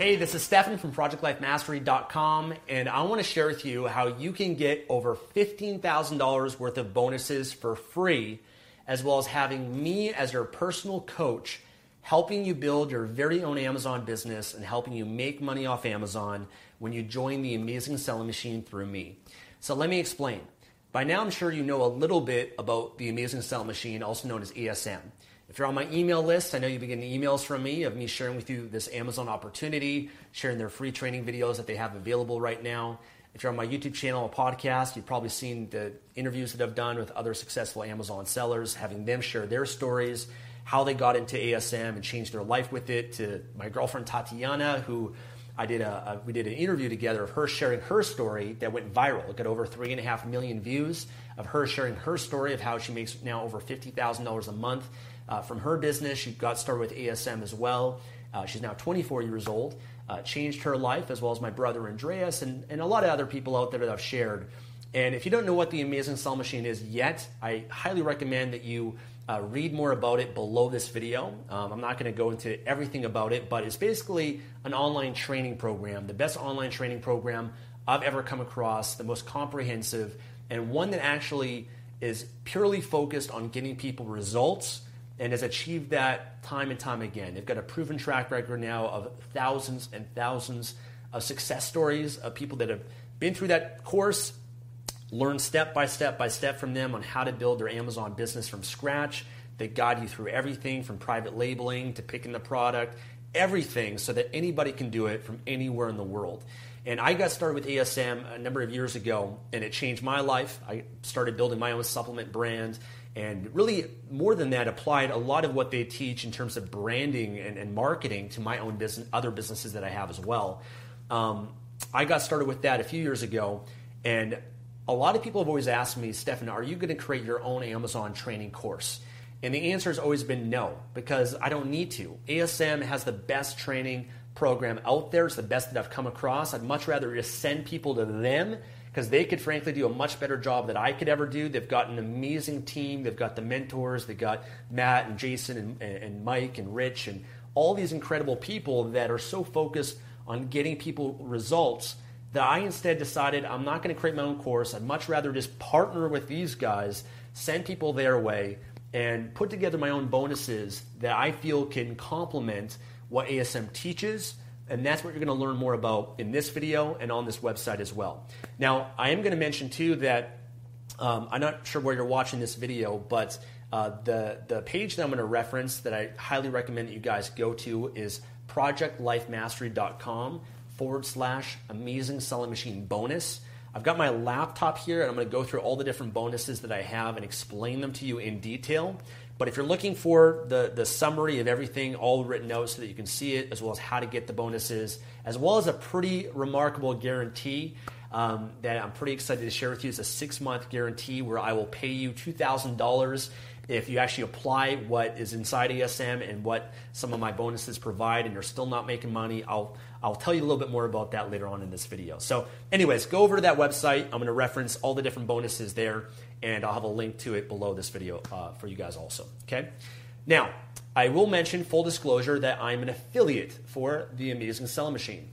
Hey, this is Stefan from ProjectLifeMastery.com, and I want to share with you how you can get over $15,000 worth of bonuses for free, as well as having me as your personal coach, helping you build your very own Amazon business and helping you make money off Amazon when you join the Amazing Selling Machine through me. So let me explain. By now, I'm sure you know a little bit about the Amazing Selling Machine, also known as ASM. If you're on my email list, I know you've been getting emails from me of me sharing with you this Amazon opportunity, sharing their free training videos that they have available right now. If you're on my YouTube channel or podcast, you've probably seen the interviews that I've done with other successful Amazon sellers, having them share their stories, how they got into ASM and changed their life with it. To my girlfriend Tatiana, who I did a, a, we did an interview together of her sharing her story that went viral. It got over three and a half million views of her sharing her story of how she makes now over fifty thousand dollars a month uh, from her business. She got started with ASM as well. Uh, she's now 24 years old. Uh, changed her life as well as my brother Andreas and, and a lot of other people out there that I've shared. And if you don't know what the Amazing Sell Machine is yet, I highly recommend that you uh, read more about it below this video. Um, I'm not going to go into everything about it, but it's basically an online training program, the best online training program I've ever come across, the most comprehensive, and one that actually is purely focused on getting people results and has achieved that time and time again. They've got a proven track record now of thousands and thousands of success stories of people that have been through that course, learned step by step by step from them on how to build their Amazon business from scratch. They guide you through everything from private labeling to picking the product, everything so that anybody can do it from anywhere in the world. And I got started with ASM a number of years ago, and it changed my life. I started building my own supplement brand and really more than that applied a lot of what they teach in terms of branding and, and marketing to my own business other businesses that i have as well. Um, i got started with that a few years ago and a lot of people have always asked me stefan are you going to create your own amazon training course? And the answer has always been no because i don't need to. Asm has the best training program out there. It's the best that i've come across. I'd much rather just send people to them because they could frankly do a much better job than I could ever do. They've got an amazing team. They've got the mentors. They've got Matt and Jason and, and Mike and Rich and all these incredible people that are so focused on getting people results that I instead decided I'm not going to create my own course. I'd much rather just partner with these guys, send people their way, and put together my own bonuses that I feel can complement what ASM teaches and that's what you're going to learn more about in this video and on this website as well. Now, I am going to mention too that um, I'm not sure where you're watching this video, but uh, the, the page that I'm going to reference that I highly recommend that you guys go to is projectlifemastery.com forward slash amazing selling machine bonus. I've got my laptop here and I'm going to go through all the different bonuses that I have and explain them to you in detail. But if you're looking for the, the summary of everything all written out so that you can see it, as well as how to get the bonuses, as well as a pretty remarkable guarantee um, that I'm pretty excited to share with you, it's a six month guarantee where I will pay you $2,000 if you actually apply what is inside ASM and what some of my bonuses provide and you're still not making money, I'll I'll tell you a little bit more about that later on in this video. So, anyways, go over to that website. I'm going to reference all the different bonuses there, and I'll have a link to it below this video uh, for you guys also. Okay. Now, I will mention full disclosure that I'm an affiliate for the Amazing Selling Machine.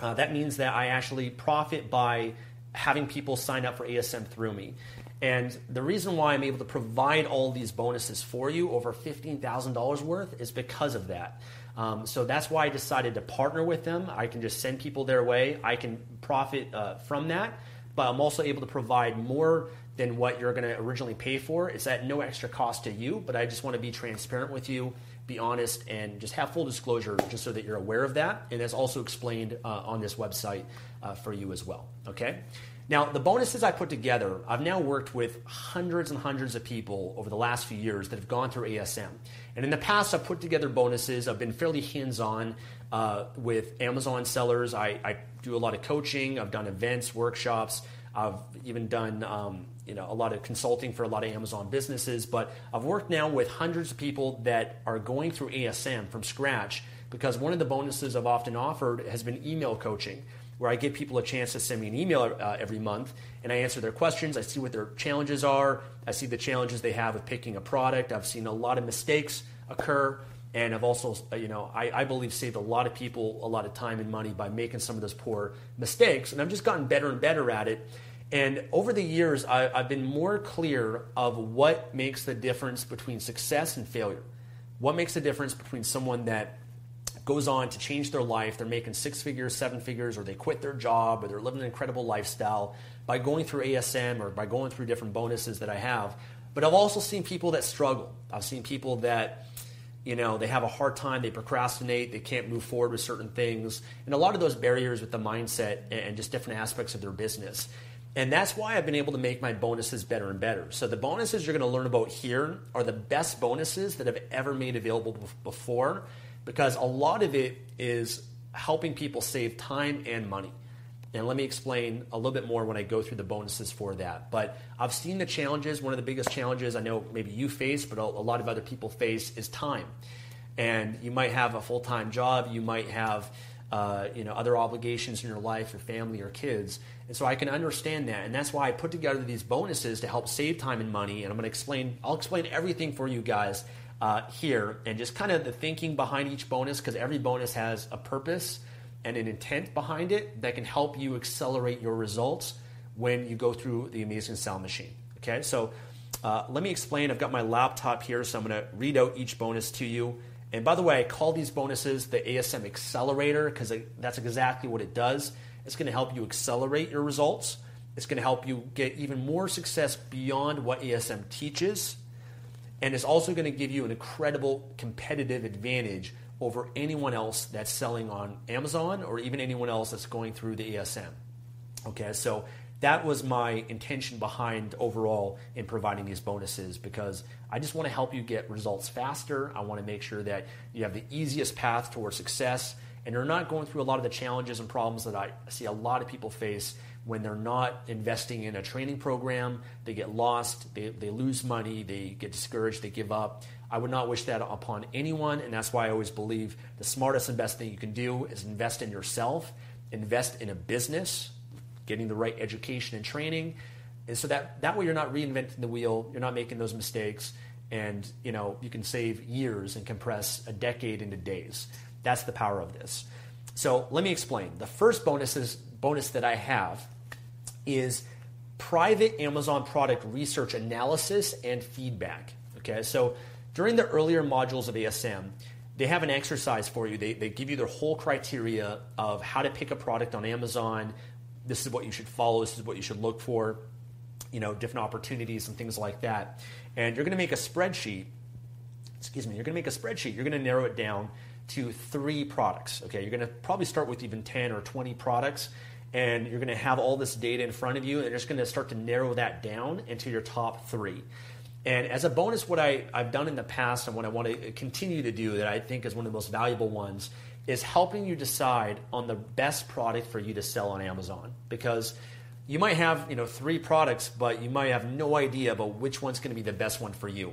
Uh, that means that I actually profit by having people sign up for ASM through me. And the reason why I'm able to provide all these bonuses for you, over $15,000 worth, is because of that. Um, so that's why I decided to partner with them. I can just send people their way. I can profit uh, from that, but I'm also able to provide more than what you're going to originally pay for. It's at no extra cost to you, but I just want to be transparent with you, be honest, and just have full disclosure just so that you're aware of that. And that's also explained uh, on this website uh, for you as well. Okay? Now, the bonuses I put together, I've now worked with hundreds and hundreds of people over the last few years that have gone through ASM. And in the past, I've put together bonuses. I've been fairly hands on uh, with Amazon sellers. I, I, do a lot of coaching, I've done events, workshops, I've even done um, you know, a lot of consulting for a lot of Amazon businesses. But I've worked now with hundreds of people that are going through ASM from scratch because one of the bonuses I've often offered has been email coaching where I give people a chance to send me an email uh, every month and I answer their questions. I see what their challenges are. I see the challenges they have with picking a product. I've seen a lot of mistakes occur. And I've also, uh, you know, I, I believe saved a lot of people a lot of time and money by making some of those poor mistakes. And I've just gotten better and better at it. And over the years, I, I've been more clear of what makes the difference between success and failure. What makes the difference between someone that goes on to change their life. They're making six figures, seven figures, or they quit their job, or they're living an incredible lifestyle by going through ASM or by going through different bonuses that I have. But I've also seen people that struggle. I've seen people that, you know, they have a hard time, they procrastinate, they can't move forward with certain things, and a lot of those barriers with the mindset and just different aspects of their business. And that's why I've been able to make my bonuses better and better. So the bonuses you're going to learn about here are the best bonuses that I've ever made available before because a lot of it is helping people save time and money. And let me explain a little bit more when I go through the bonuses for that. But I've seen the challenges. One of the biggest challenges I know maybe you face, but a lot of other people face, is time. And you might have a full time job, you might have uh, you know other obligations in your life, your family, or kids. And so I can understand that, and that's why I put together these bonuses to help save time and money. And I'm going to explain. I'll explain everything for you guys uh, here and just kind of the thinking behind each bonus because every bonus has a purpose and an intent behind it that can help you accelerate your results when you go through the Amazing Selling Machine. Okay, so uh, let me explain. I've got my laptop here, so I'm going to read out each bonus to you. And by the way, I call these bonuses the ASM Accelerator because that's exactly what it does. It's going to help you accelerate your results. It's going to help you get even more success beyond what ASM teaches and it's also going to give you an incredible competitive advantage over anyone else that's selling on Amazon or even anyone else that's going through the ASM. Okay, so that was my intention behind overall in providing these bonuses because I just want to help you get results faster. I want to make sure that you have the easiest path towards success and you're not going through a lot of the challenges and problems that I see a lot of people face when they're not investing in a training program, they get lost, they, they lose money, they get discouraged, they give up. I would not wish that upon anyone, and that's why I always believe the smartest and best thing you can do is invest in yourself, invest in a business, getting the right education and training. And so that, that way you're not reinventing the wheel, you're not making those mistakes, and you know you can save years and compress a decade into days. That's the power of this. So let me explain. The first bonus is bonus that I have is private Amazon product research analysis and feedback. Okay, so during the earlier modules of ASM, they have an exercise for you. They, they give you their whole criteria of how to pick a product on Amazon. This is what you should follow. This is what you should look for. You know, different opportunities and things like that. And you're going to make a spreadsheet. Excuse me. You're going to make a spreadsheet. You're going to narrow it down to three products. Okay, you're going to probably start with even 10 or 20 products and you're going to have all this data in front of you, and you're just going to start to narrow that down into your top three. And as a bonus, what I, I've done in the past and what I want to continue to do that I think is one of the most valuable ones is helping you decide on the best product for you to sell on Amazon. Because you might have you know three products, but you might have no idea about which one's going to be the best one for you.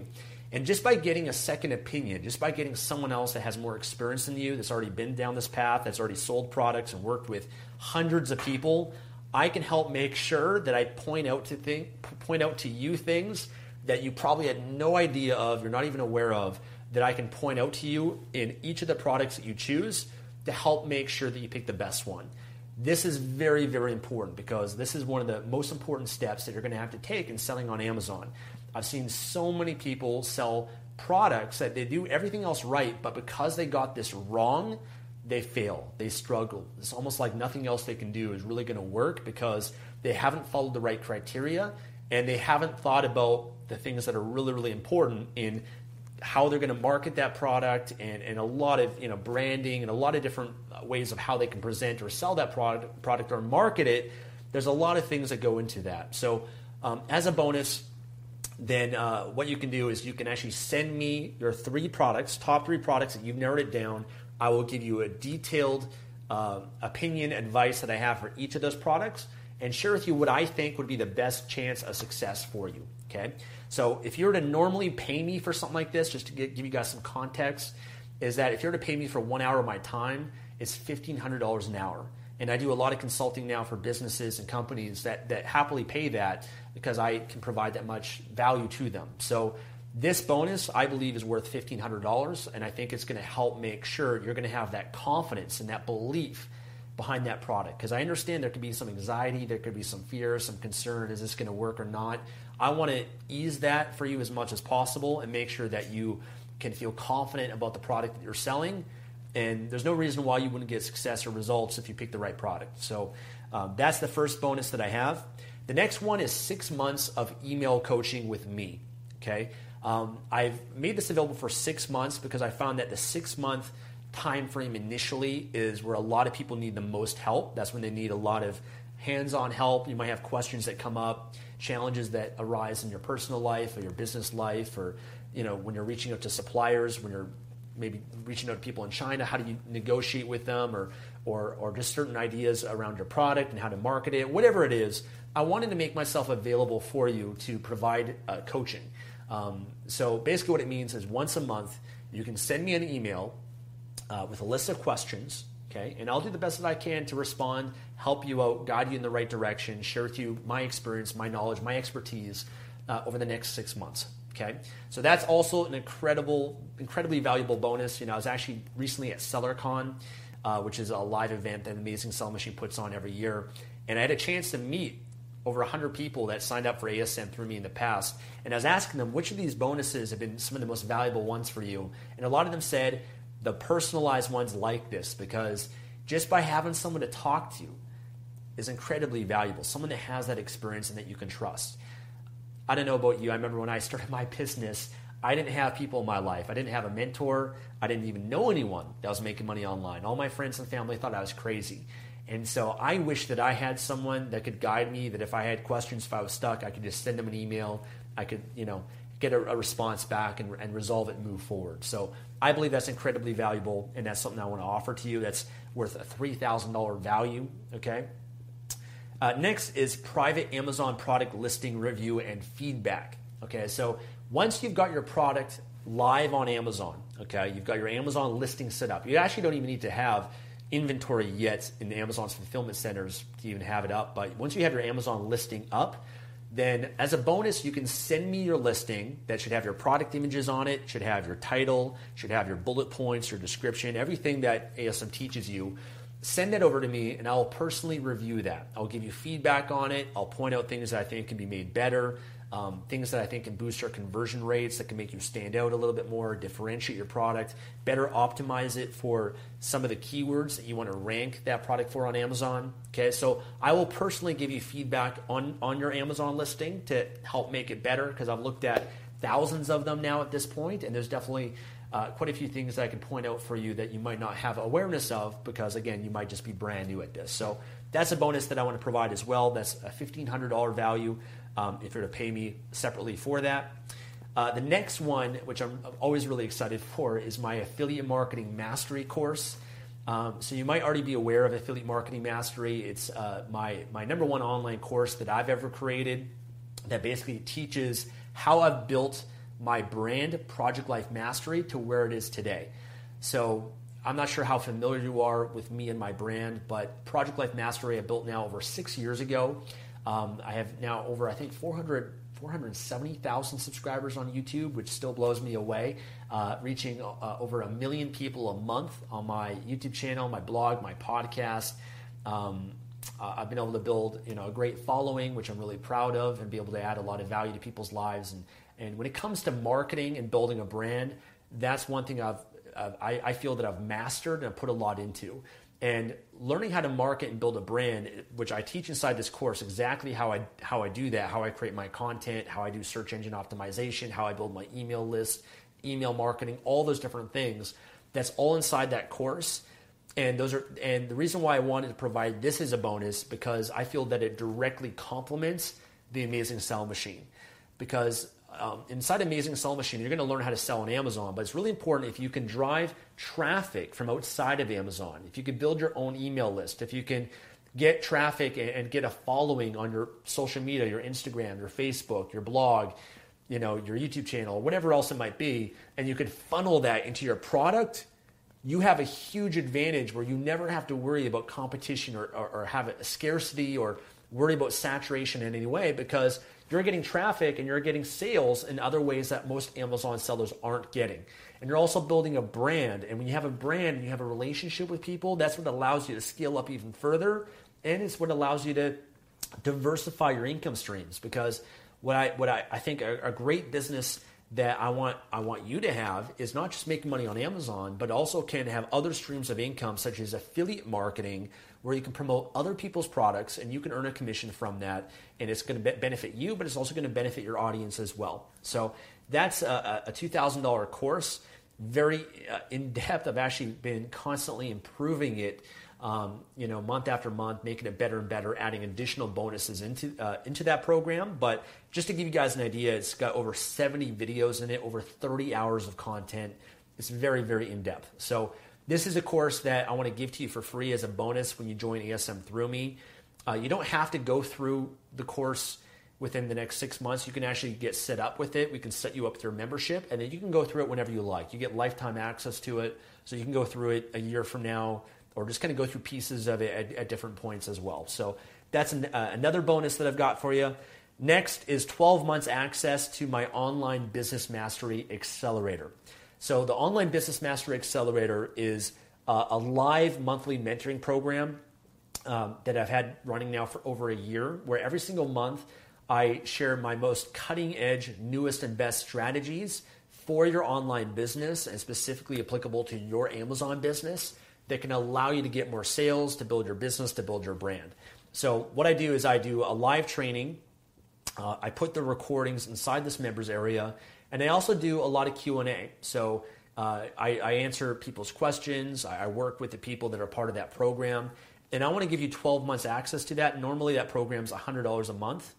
And just by getting a second opinion, just by getting someone else that has more experience than you, that's already been down this path, that's already sold products and worked with hundreds of people, I can help make sure that I point out to think, point out to you things that you probably had no idea of, you're not even aware of, that I can point out to you in each of the products that you choose to help make sure that you pick the best one. This is very, very important because this is one of the most important steps that you're going to have to take in selling on Amazon. I've seen so many people sell products that they do everything else right, but because they got this wrong, they fail. They struggle. It's almost like nothing else they can do is really going to work because they haven't followed the right criteria and they haven't thought about the things that are really, really important in how they're going to market that product and, and a lot of you know branding and a lot of different ways of how they can present or sell that product product or market it there's a lot of things that go into that so um, as a bonus then uh, what you can do is you can actually send me your three products top three products that you've narrowed it down i will give you a detailed uh, opinion advice that i have for each of those products and share with you what i think would be the best chance of success for you okay so if you were to normally pay me for something like this, just to give you guys some context, is that if you were to pay me for one hour of my time, it's $1,500 an hour. And I do a lot of consulting now for businesses and companies that, that happily pay that because I can provide that much value to them. So this bonus, I believe, is worth $1,500, and I think it's going to help make sure you're going to have that confidence and that belief behind that product. Because I understand there could be some anxiety, there could be some fear, some concern is this going to work or not? I want to ease that for you as much as possible and make sure that you can feel confident about the product that you're selling. And there's no reason why you wouldn't get success or results if you pick the right product. So um, that's the first bonus that I have. The next one is six months of email coaching with me. Okay, um, I've made this available for six months because I found that the six month time frame initially is where a lot of people need the most help. That's when they need a lot of hands-on help. You might have questions that come up challenges that arise in your personal life or your business life or you know when you're reaching out to suppliers when you're maybe reaching out to people in China how do you negotiate with them or or or just certain ideas around your product and how to market it whatever it is I wanted to make myself available for you to provide uh, coaching um, so basically what it means is once a month you can send me an email uh, with a list of questions Okay, and I'll do the best that I can to respond, help you out, guide you in the right direction, share with you my experience, my knowledge, my expertise uh, over the next six months. Okay, so that's also an incredible, incredibly valuable bonus. You know, I was actually recently at SellerCon, uh, which is a live event that Amazing Sell Machine puts on every year, and I had a chance to meet over 100 people that signed up for ASM through me in the past. And I was asking them which of these bonuses have been some of the most valuable ones for you. And a lot of them said, the personalized ones like this because just by having someone to talk to is incredibly valuable. Someone that has that experience and that you can trust. I don't know about you. I remember when I started my business, I didn't have people in my life. I didn't have a mentor. I didn't even know anyone that was making money online. All my friends and family thought I was crazy. And so I wish that I had someone that could guide me, that if I had questions, if I was stuck, I could just send them an email. I could, you know, get a, a response back and, and resolve it and move forward. So I believe that's incredibly valuable, and that's something I want to offer to you. That's worth a $3,000 value, okay? Uh, next is private Amazon product listing review and feedback. Okay, so once you've got your product live on Amazon, okay, you've got your Amazon listing set up. You actually don't even need to have inventory yet in Amazon's fulfillment centers to even have it up. But once you have your Amazon listing up, then as a bonus, you can send me your listing that should have your product images on it, should have your title, should have your bullet points, your description, everything that ASM teaches you. Send that over to me and I'll personally review that. I'll give you feedback on it. I'll point out things that I think can be made better um, things that I think can boost your conversion rates, that can make you stand out a little bit more, differentiate your product, better optimize it for some of the keywords that you want to rank that product for on Amazon. Okay, so I will personally give you feedback on, on your Amazon listing to help make it better because I've looked at thousands of them now at this point, and there's definitely uh, quite a few things that I can point out for you that you might not have awareness of because, again, you might just be brand new at this. So that's a bonus that I want to provide as well. That's a $1,500 value um, if you're to pay me separately for that. Uh, the next one, which I'm always really excited for, is my affiliate marketing mastery course. Um, so you might already be aware of affiliate marketing mastery. It's uh, my my number one online course that I've ever created that basically teaches how I've built my brand, Project Life Mastery, to where it is today. So I'm not sure how familiar you are with me and my brand, but Project Life Mastery I built now over six years ago. Um, I have now over, I think, 400, 470,000 subscribers on YouTube, which still blows me away, uh, reaching uh, over a million people a month on my YouTube channel, my blog, my podcast. Um, I've been able to build you know a great following, which I'm really proud of, and be able to add a lot of value to people's lives. And and when it comes to marketing and building a brand, that's one thing I've, I, I feel that I've mastered and I've put a lot into. And learning how to market and build a brand, which I teach inside this course, exactly how I how I do that, how I create my content, how I do search engine optimization, how I build my email list, email marketing, all those different things. That's all inside that course. And those are and the reason why I wanted to provide this as a bonus because I feel that it directly complements the amazing sell machine. Because um, inside Amazing Sell Machine, you're going to learn how to sell on Amazon, but it's really important if you can drive traffic from outside of Amazon, if you can build your own email list, if you can get traffic and, and get a following on your social media, your Instagram, your Facebook, your blog, you know, your YouTube channel, whatever else it might be, and you can funnel that into your product, you have a huge advantage where you never have to worry about competition or, or, or have a scarcity or worry about saturation in any way because you're getting traffic and you're getting sales in other ways that most Amazon sellers aren't getting. And you're also building a brand. And when you have a brand and you have a relationship with people, that's what allows you to scale up even further. And it's what allows you to diversify your income streams. Because what I, what I, I think a, a great business that I want I want you to have is not just making money on Amazon, but also can have other streams of income such as affiliate marketing, where you can promote other people's products and you can earn a commission from that, and it's going to benefit you, but it's also going to benefit your audience as well. So that's a, a two thousand dollar course, very uh, in depth. I've actually been constantly improving it um, you know, month after month, making it better and better, adding additional bonuses into uh, into that program. But just to give you guys an idea, it's got over 70 videos in it, over 30 hours of content. It's very, very in depth. So this is a course that I want to give to you for free as a bonus when you join ASM through me. Uh, you don't have to go through the course within the next six months. You can actually get set up with it. We can set you up through membership, and then you can go through it whenever you like. You get lifetime access to it, so you can go through it a year from now or just kind of go through pieces of it at, at different points as well. So that's an, uh, another bonus that I've got for you. Next is 12 months access to my online business mastery accelerator. So the online business mastery accelerator is uh, a live monthly mentoring program um, that I've had running now for over a year, where every single month I share my most cutting edge, newest, and best strategies for your online business and specifically applicable to your Amazon business that can allow you to get more sales, to build your business, to build your brand. So what I do is I do a live training. Uh, I put the recordings inside this members area, and I also do a lot of Q and A. So uh, I, I, answer people's questions. I, I work with the people that are part of that program, and I want to give you 12 months access to that. Normally, that program's $100 a month.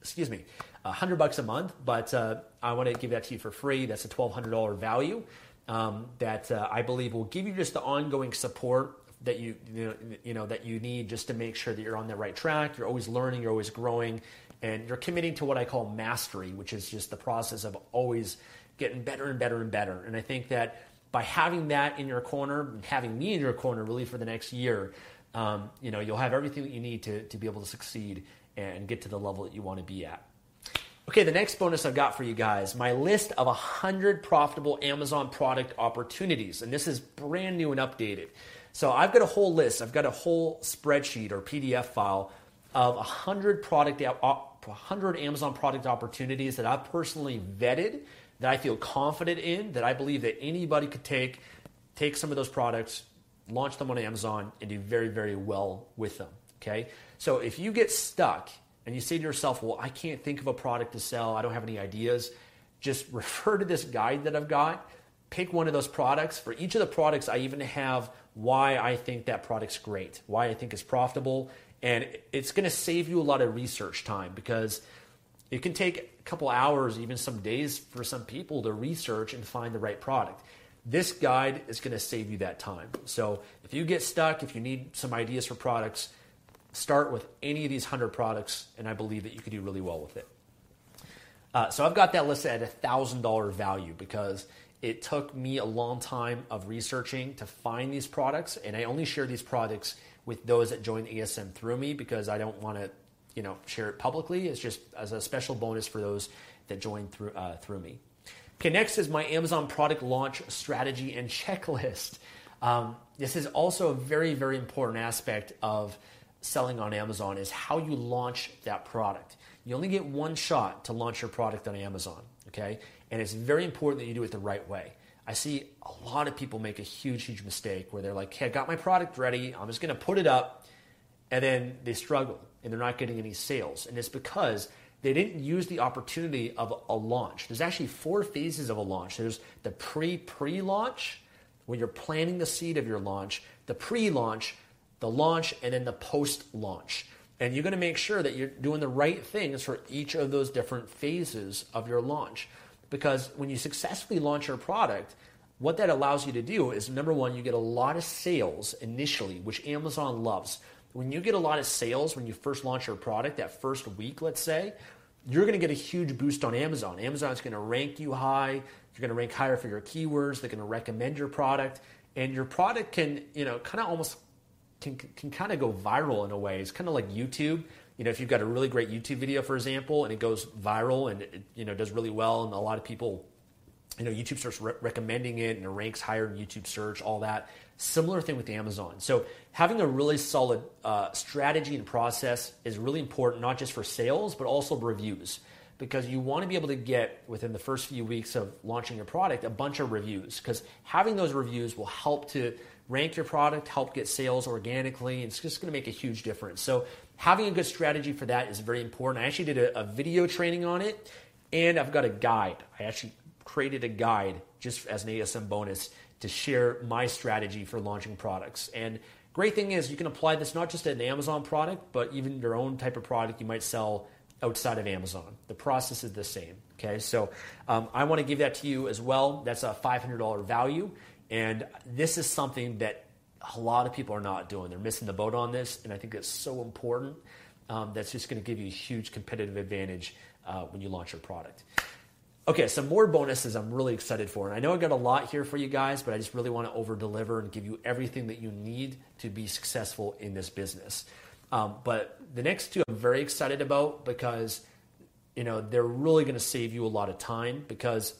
Excuse me, 100 bucks a month, but uh, I want to give that to you for free. That's a $1,200 value um, that uh, I believe will give you just the ongoing support that you you know, you know that you need just to make sure that you're on the right track. You're always learning, you're always growing, and you're committing to what I call mastery, which is just the process of always getting better and better and better. And I think that by having that in your corner and having me in your corner really for the next year, um, you know, you'll have everything that you need to, to be able to succeed and get to the level that you want to be at. Okay, the next bonus I've got for you guys my list of 100 profitable Amazon product opportunities. And this is brand new and updated. So I've got a whole list, I've got a whole spreadsheet or PDF file of 100 product 100 Amazon product opportunities that I've personally vetted, that I feel confident in, that I believe that anybody could take take some of those products, launch them on Amazon and do very very well with them, okay? So if you get stuck and you say to yourself, well, I can't think of a product to sell, I don't have any ideas, just refer to this guide that I've got pick one of those products. For each of the products, I even have why I think that product's great, why I think it's profitable, and it's going to save you a lot of research time because it can take a couple hours, even some days for some people to research and find the right product. This guide is going to save you that time. So if you get stuck, if you need some ideas for products, start with any of these 100 products, and I believe that you could do really well with it. Uh, so I've got that listed at a $1,000 value because it took me a long time of researching to find these products, and I only share these products with those that join ASM through me because I don't want to, you know, share it publicly. It's just as a special bonus for those that join through uh, through me. Okay, next is my Amazon product launch strategy and checklist. Um, this is also a very very important aspect of selling on Amazon is how you launch that product. You only get one shot to launch your product on Amazon, okay? And it's very important that you do it the right way. I see a lot of people make a huge, huge mistake where they're like, hey, I got my product ready, I'm just gonna put it up, and then they struggle and they're not getting any sales. And it's because they didn't use the opportunity of a launch. There's actually four phases of a launch. There's the pre pre launch, when you're planting the seed of your launch, the pre launch, the launch, and then the post launch. And you're gonna make sure that you're doing the right things for each of those different phases of your launch. Because when you successfully launch your product, what that allows you to do is number one, you get a lot of sales initially, which Amazon loves. When you get a lot of sales when you first launch your product, that first week, let's say, you're going to get a huge boost on Amazon. Amazon's going to rank you high. You're going to rank higher for your keywords. They're going to recommend your product, and your product can, you know, kind of almost can can kind of go viral in a way. It's kind of like YouTube you know, if you've got a really great YouTube video, for example, and it goes viral and it, you know does really well, and a lot of people, you know, YouTube starts re- recommending it and it ranks higher in YouTube search, all that. Similar thing with Amazon. So having a really solid uh, strategy and process is really important, not just for sales but also reviews, because you want to be able to get within the first few weeks of launching your product a bunch of reviews, because having those reviews will help to rank your product, help get sales organically. And it's just going to make a huge difference. So having a good strategy for that is very important. I actually did a, a video training on it, and I've got a guide. I actually created a guide just as an ASM bonus to share my strategy for launching products. And great thing is you can apply this not just an Amazon product, but even your own type of product you might sell outside of Amazon. The process is the same. Okay, so um, I want to give that to you as well. That's a $500 value. And this is something that a lot of people are not doing. They're missing the boat on this, and I think it's so important. Um, that's just going to give you a huge competitive advantage uh, when you launch your product. Okay, some more bonuses I'm really excited for. And I know I got a lot here for you guys, but I just really want to over deliver and give you everything that you need to be successful in this business. Um, but the next two I'm very excited about because you know they're really going to save you a lot of time because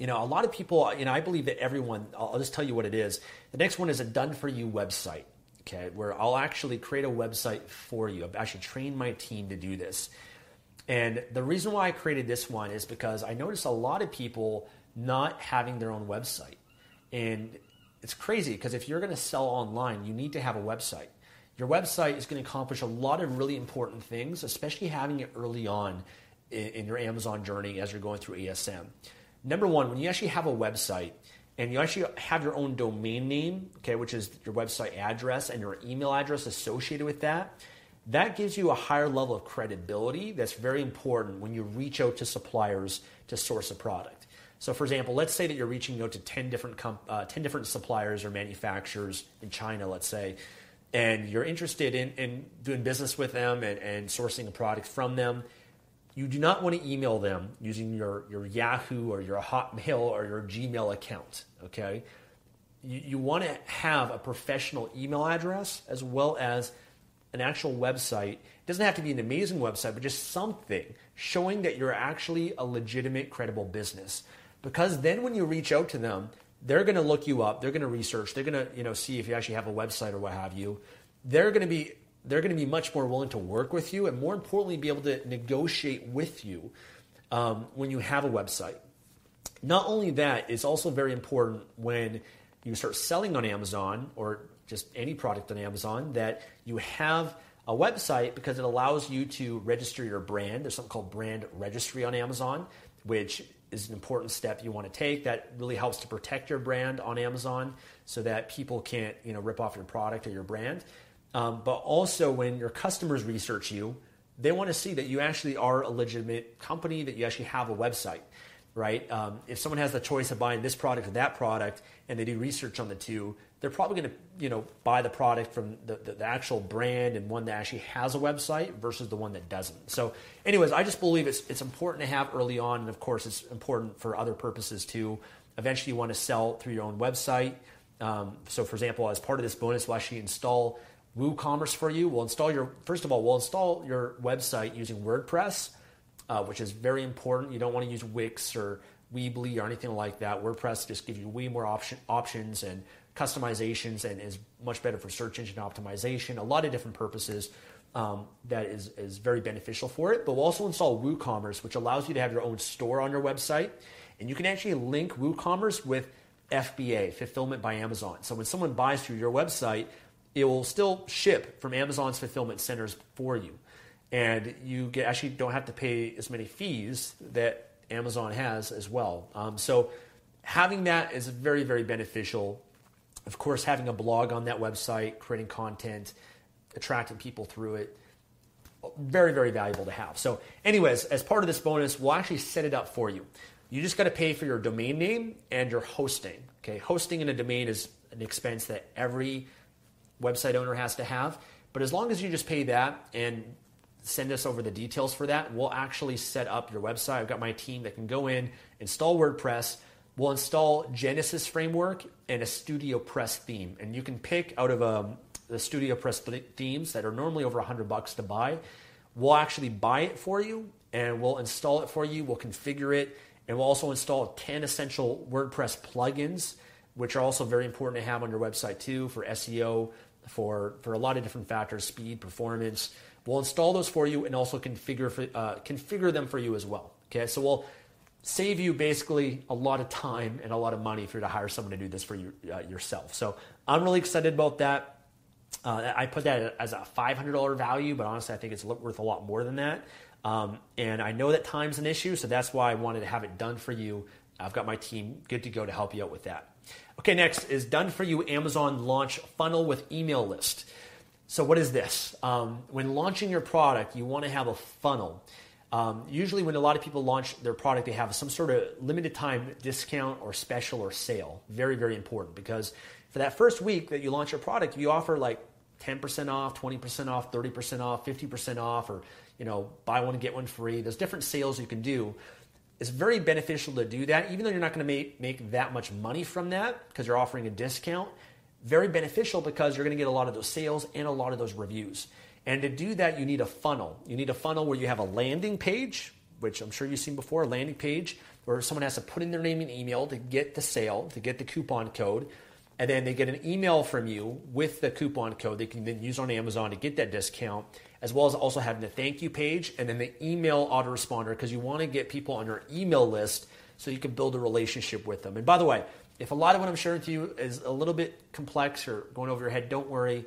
you know, a lot of people, you know, I believe that everyone, I'll just tell you what it is. The next one is a done for you website, okay, where I'll actually create a website for you. I've actually trained my team to do this. And the reason why I created this one is because I noticed a lot of people not having their own website. And it's crazy because if you're going to sell online, you need to have a website. Your website is going to accomplish a lot of really important things, especially having it early on in, your Amazon journey as you're going through ASM number one, when you actually have a website and you actually have your own domain name, okay, which is your website address and your email address associated with that, that gives you a higher level of credibility that's very important when you reach out to suppliers to source a product. So, for example, let's say that you're reaching out to 10 different, comp- uh, 10 different suppliers or manufacturers in China, let's say, and you're interested in, in doing business with them and, and sourcing a product from them you do not want to email them using your, your Yahoo or your Hotmail or your Gmail account, okay? You, you want to have a professional email address as well as an actual website. It doesn't have to be an amazing website, but just something showing that you're actually a legitimate, credible business. Because then when you reach out to them, they're going to look you up, they're going to research, they're going to you know see if you actually have a website or what have you. They're going to be they're going to be much more willing to work with you and more importantly be able to negotiate with you um, when you have a website not only that it's also very important when you start selling on amazon or just any product on amazon that you have a website because it allows you to register your brand there's something called brand registry on amazon which is an important step you want to take that really helps to protect your brand on Amazon so that people can't you know rip off your product or your brand. Um, but also when your customers research you, they want to see that you actually are a legitimate company, that you actually have a website, right? Um, if someone has the choice of buying this product or that product, and they do research on the two, they're probably going to you know buy the product from the, the, the, actual brand and one that actually has a website versus the one that doesn't. So anyways i just believe it's, it's important to have early on and of course it's important for other purposes too. Eventually you want to sell through your own website. Um, so for example as part of this bonus we'll actually install woocommerce for you we'll install your first of all we'll install your website using wordpress uh, which is very important you don't want to use wix or Weebly or anything like that. WordPress just gives you way more option, options and customizations and is much better for search engine optimization, a lot of different purposes um, that is, is very beneficial for it. But we'll also install WooCommerce, which allows you to have your own store on your website. And you can actually link WooCommerce with FBA, Fulfillment by Amazon. So when someone buys through your website, it will still ship from Amazon's fulfillment centers for you. And you get, actually don't have to pay as many fees that Amazon has as well. Um, so having that is very, very beneficial of course, having a blog on that website, creating content, attracting people through it, very, very valuable to have. So, anyways, as part of this bonus, we'll actually set it up for you. You just got to pay for your domain name and your hosting. Okay, hosting in a domain is an expense that every website owner has to have. But as long as you just pay that and send us over the details for that, we'll actually set up your website. I've got my team that can go in, install WordPress, We'll install Genesis framework and a Studio Press theme, and you can pick out of um, the Studio Press th- themes that are normally over 100 bucks to buy. We'll actually buy it for you, and we'll install it for you. We'll configure it, and we'll also install 10 essential WordPress plugins, which are also very important to have on your website too for SEO, for for a lot of different factors, speed, performance. We'll install those for you and also configure for, uh, configure them for you as well. Okay, so we'll save you basically a lot of time and a lot of money if you're to hire someone to do this for you, uh, yourself. So I'm really excited about that. Uh, I put that as a $500 value, but honestly, I think it's worth a lot more than that. Um, and I know that time's an issue, so that's why I wanted to have it done for you. I've got my team good to go to help you out with that. Okay, next is done for you Amazon launch funnel with email list. So, what is this? Um, when launching your product, you want to have a funnel. Um, usually, when a lot of people launch their product, they have some sort of limited time discount or special or sale. Very, very important because for that first week that you launch your product, you offer like 10% off, 20% off, 30% off, 50% off, or you know, buy one get one free. There's different sales you can do. It's very beneficial to do that, even though you're not going to make, make that much money from that because you're offering a discount. Very beneficial because you're going to get a lot of those sales and a lot of those reviews. And to do that, you need a funnel. You need a funnel where you have a landing page, which I'm sure you've seen before, a landing page where someone has to put in their name and email to get the sale, to get the coupon code. And then they get an email from you with the coupon code they can then use on Amazon to get that discount, as well as also having the thank you page and then the email autoresponder because you want to get people on your email list so you can build a relationship with them. And by the way, if a lot of what I'm sharing to you is a little bit complex or going over your head, don't worry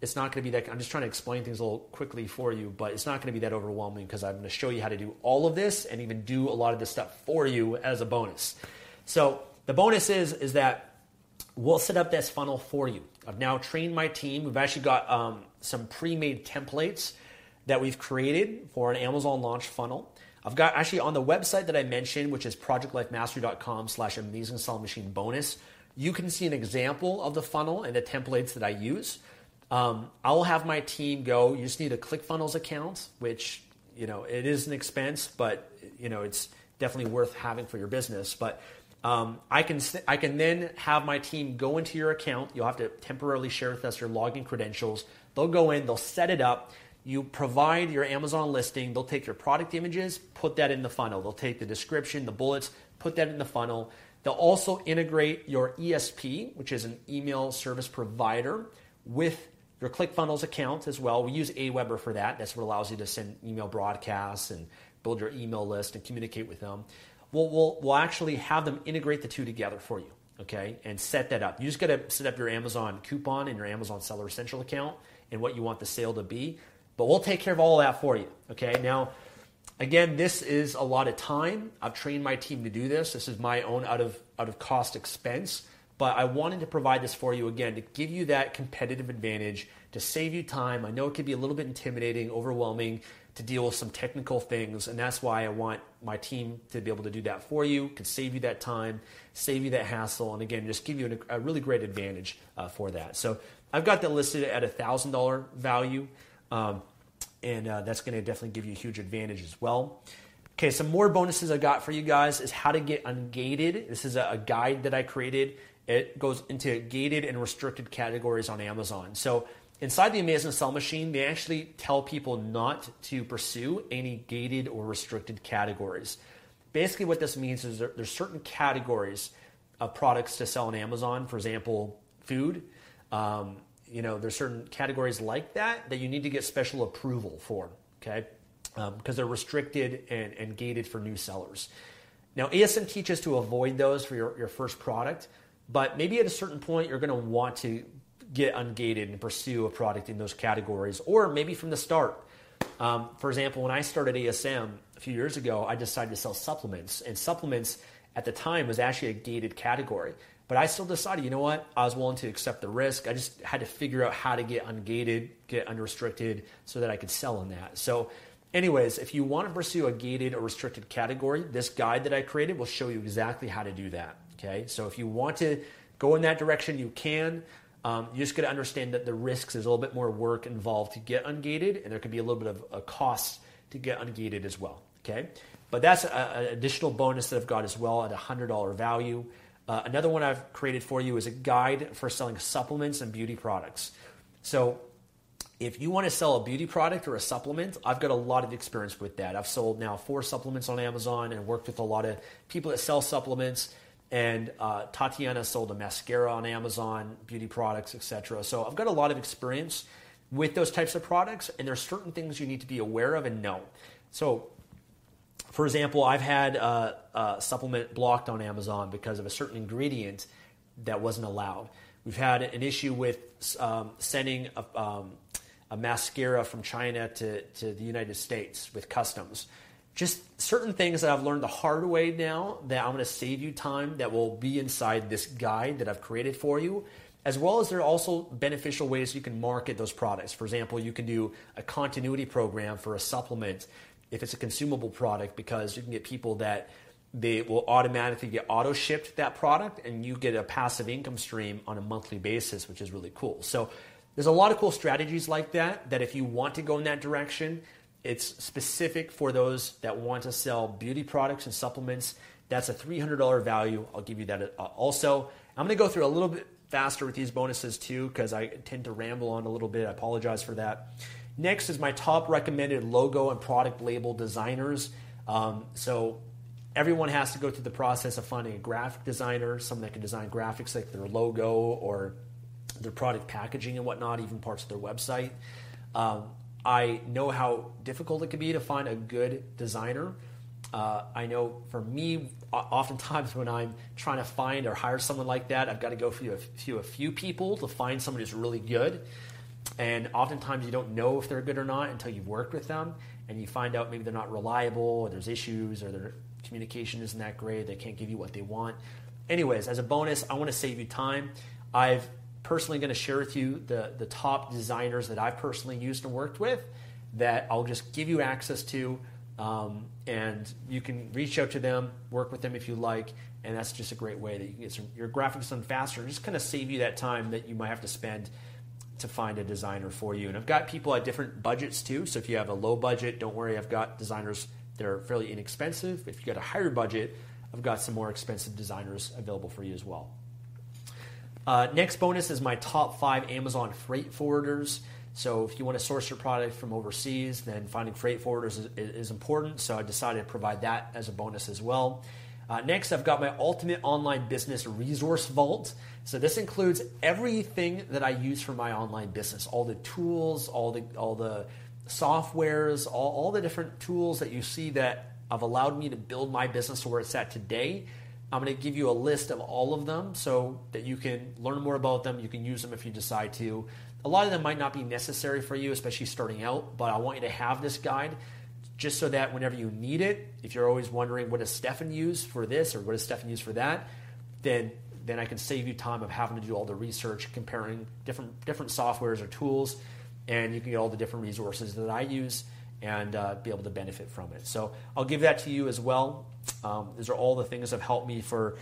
it's not going to be that. I'm just trying to explain things a little quickly for you, but it's not going to be that overwhelming because I'm going to show you how to do all of this and even do a lot of this stuff for you as a bonus. So the bonus is is that we'll set up this funnel for you. I've now trained my team. We've actually got um, some pre-made templates that we've created for an Amazon launch funnel. I've got actually on the website that I mentioned, which is projectlifemastery.com slash amazing selling machine bonus. You can see an example of the funnel and the templates that I use. Um, I'll have my team go. You just need a ClickFunnels account, which you know it is an expense, but you know it's definitely worth having for your business. But um, I can I can then have my team go into your account. You'll have to temporarily share with us your login credentials. They'll go in. They'll set it up. You provide your Amazon listing. They'll take your product images, put that in the funnel. They'll take the description, the bullets, put that in the funnel. They'll also integrate your ESP, which is an email service provider, with your ClickFunnels account as well. We use Aweber for that. That's what allows you to send email broadcasts and build your email list and communicate with them. We'll, we'll, we'll actually have them integrate the two together for you, okay, and set that up. You just got to set up your Amazon coupon and your Amazon Seller Central account and what you want the sale to be. But we'll take care of all of that for you, okay? Now, Again, this is a lot of time. I've trained my team to do this. This is my own out of out of cost expense, but I wanted to provide this for you again to give you that competitive advantage, to save you time. I know it can be a little bit intimidating, overwhelming to deal with some technical things, and that's why I want my team to be able to do that for you. Can save you that time, save you that hassle, and again, just give you a really great advantage uh, for that. So I've got that listed at a thousand dollar value. Um, and uh, that's going to definitely give you a huge advantage as well. Okay, some more bonuses I got for you guys is how to get ungated. This is a, a guide that I created. It goes into gated and restricted categories on Amazon. So inside the Amazing Selling Machine, they actually tell people not to pursue any gated or restricted categories. Basically, what this means is there, there's certain categories of products to sell on Amazon. For example, food. Um, you know, there's certain categories like that that you need to get special approval for, okay? Because um, they're restricted and, and gated for new sellers. Now, ASM teaches to avoid those for your, your first product, but maybe at a certain point you're going to want to get ungated and pursue a product in those categories, or maybe from the start. Um, for example, when I started ASM a few years ago, I decided to sell supplements, and supplements at the time was actually a gated category. But I still decided, you know what? I was willing to accept the risk. I just had to figure out how to get ungated, get unrestricted, so that I could sell in that. So, anyways, if you want to pursue a gated or restricted category, this guide that I created will show you exactly how to do that. Okay, so if you want to go in that direction, you can. Um, you just got to understand that the risks is a little bit more work involved to get ungated, and there could be a little bit of a cost to get ungated as well. Okay, but that's an additional bonus that I've got as well at a hundred dollar value. Uh, another one I've created for you is a guide for selling supplements and beauty products. So, if you want to sell a beauty product or a supplement, I've got a lot of experience with that. I've sold now four supplements on Amazon and worked with a lot of people that sell supplements. And uh, Tatiana sold a mascara on Amazon, beauty products, etc. So I've got a lot of experience with those types of products, and there's certain things you need to be aware of and know. So for example, I've had a, a, supplement blocked on Amazon because of a certain ingredient that wasn't allowed. We've had an issue with um, sending a, um, a, mascara from China to, to the United States with customs. Just certain things that I've learned the hard way now that I'm going to save you time that will be inside this guide that I've created for you as well as there are also beneficial ways you can market those products. For example, you can do a continuity program for a supplement if it's a consumable product because you can get people that they will automatically get auto shipped that product and you get a passive income stream on a monthly basis which is really cool. So there's a lot of cool strategies like that that if you want to go in that direction it's specific for those that want to sell beauty products and supplements. That's a $300 value. I'll give you that uh, also. I'm going to go through a little bit faster with these bonuses too because i tend to ramble on a little bit. I apologize for that Next is my top recommended logo and product label designers. Um, so everyone has to go through the process of finding a graphic designer, someone that can design graphics like their logo or their product packaging and whatnot, even parts of their website. Um, I know how difficult it can be to find a good designer. Uh, I know for me, oftentimes when I'm trying to find or hire someone like that, I've got to go through a few, a few people to find someone who's really good. And oftentimes you don't know if they're good or not until you've worked with them and you find out maybe they're not reliable or there's issues or their communication isn't that great, they can't give you what they want. Anyways, as a bonus, I want to save you time. I've personally going to share with you the, the top designers that I've personally used and worked with that I'll just give you access to. Um, and you can reach out to them, work with them if you like, and that's just a great way that you can get some, your graphics done faster, just kind of save you that time that you might have to spend to find a designer for you. And I've got people at different budgets too. So if you have a low budget, don't worry, I've got designers that are fairly inexpensive. If you got a higher budget, I've got some more expensive designers available for you as well. Uh, next bonus is my top five Amazon freight forwarders. So if you want to source your product from overseas, then finding freight forwarders is, is important. So I decided to provide that as a bonus as well. Uh, next, I've got my ultimate online business resource vault. So this includes everything that I use for my online business, all the tools, all the all the softwares, all, all the different tools that you see that have allowed me to build my business to where it's at today. I'm going to give you a list of all of them so that you can learn more about them. You can use them if you decide to. A lot of them might not be necessary for you, especially starting out, but I want you to have this guide just so that whenever you need it, if you're always wondering what does Stefan use for this or what does Stefan use for that, then then I can save you time of having to do all the research, comparing different different softwares or tools, and you can get all the different resources that I use and uh, be able to benefit from it. So I'll give that to you as well. Um, these are all the things that have helped me for